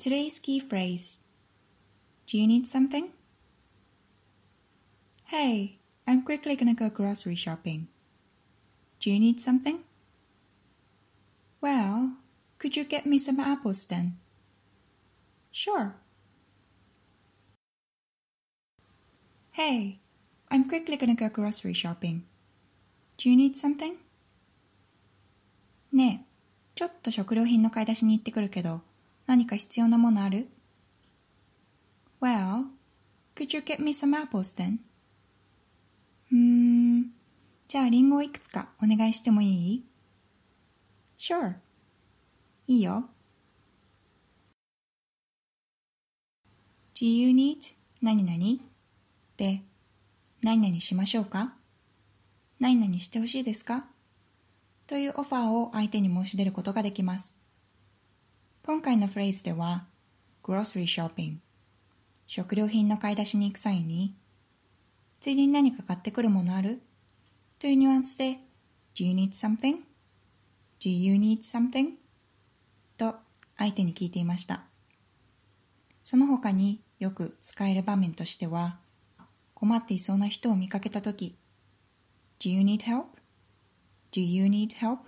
Today's key phrase Do you need something? Hey, I'm quickly gonna go grocery shopping. Do you need something? Well, could you get me some apples then? Sure. Hey, I'm quickly gonna go grocery shopping. Do you need something? ねえ、ちょっと食料品の買い出しに行ってくるけど、 何か必要なものある ?Well, could you get me some apples then? うーん、じゃあリンゴをいくつかお願いしてもいい ?Sure. いいよ。Do you need 何々？で、何々しましょうか？何々してほしいですか？というオファーを相手に申し出ることができます。今回のフレーズでは、grocery shopping 食料品の買い出しに行く際に、ついでに何か買ってくるものある？というニュアンスで、Do you need something?Do you need something? と相手に聞いていました。その他によく使える場面としては、困っていそうな人を見かけたとき、Do you need help?Do you need help?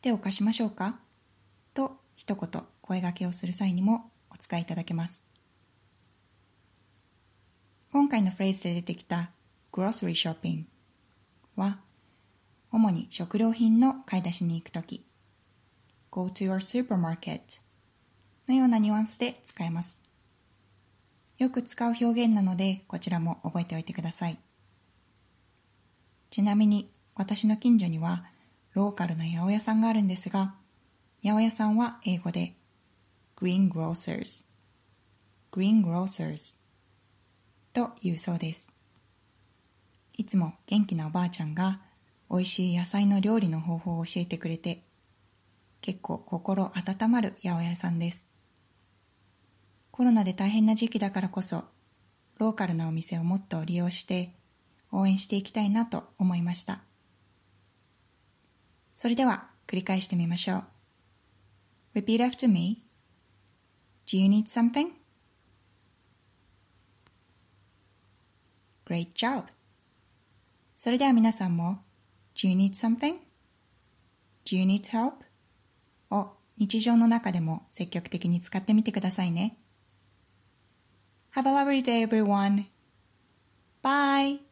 手を貸しましょうか？と一言声掛けをする際にもお使いいただけます。今回のフレーズで出てきた grocery shopping は主に食料品の買い出しに行くとき go to your supermarket のようなニュアンスで使えます。よく使う表現なのでこちらも覚えておいてください。ちなみに私の近所にはローカルな八百屋さんがあるんですが、八百屋さんは英語で green grocers green grocers と言うそうです。いつも元気なおばあちゃんが美味しい野菜の料理の方法を教えてくれて結構心温まる八百屋さんです。コロナで大変な時期だからこそローカルなお店をもっと利用して応援していきたいなと思いました。それでは繰り返してみましょう。Repeat after me. Do you need something? Great job! それでは皆さんも Do you need something? Do you need help? を日常の中でも積極的に使ってみてくださいね。Have a lovely day everyone! Bye!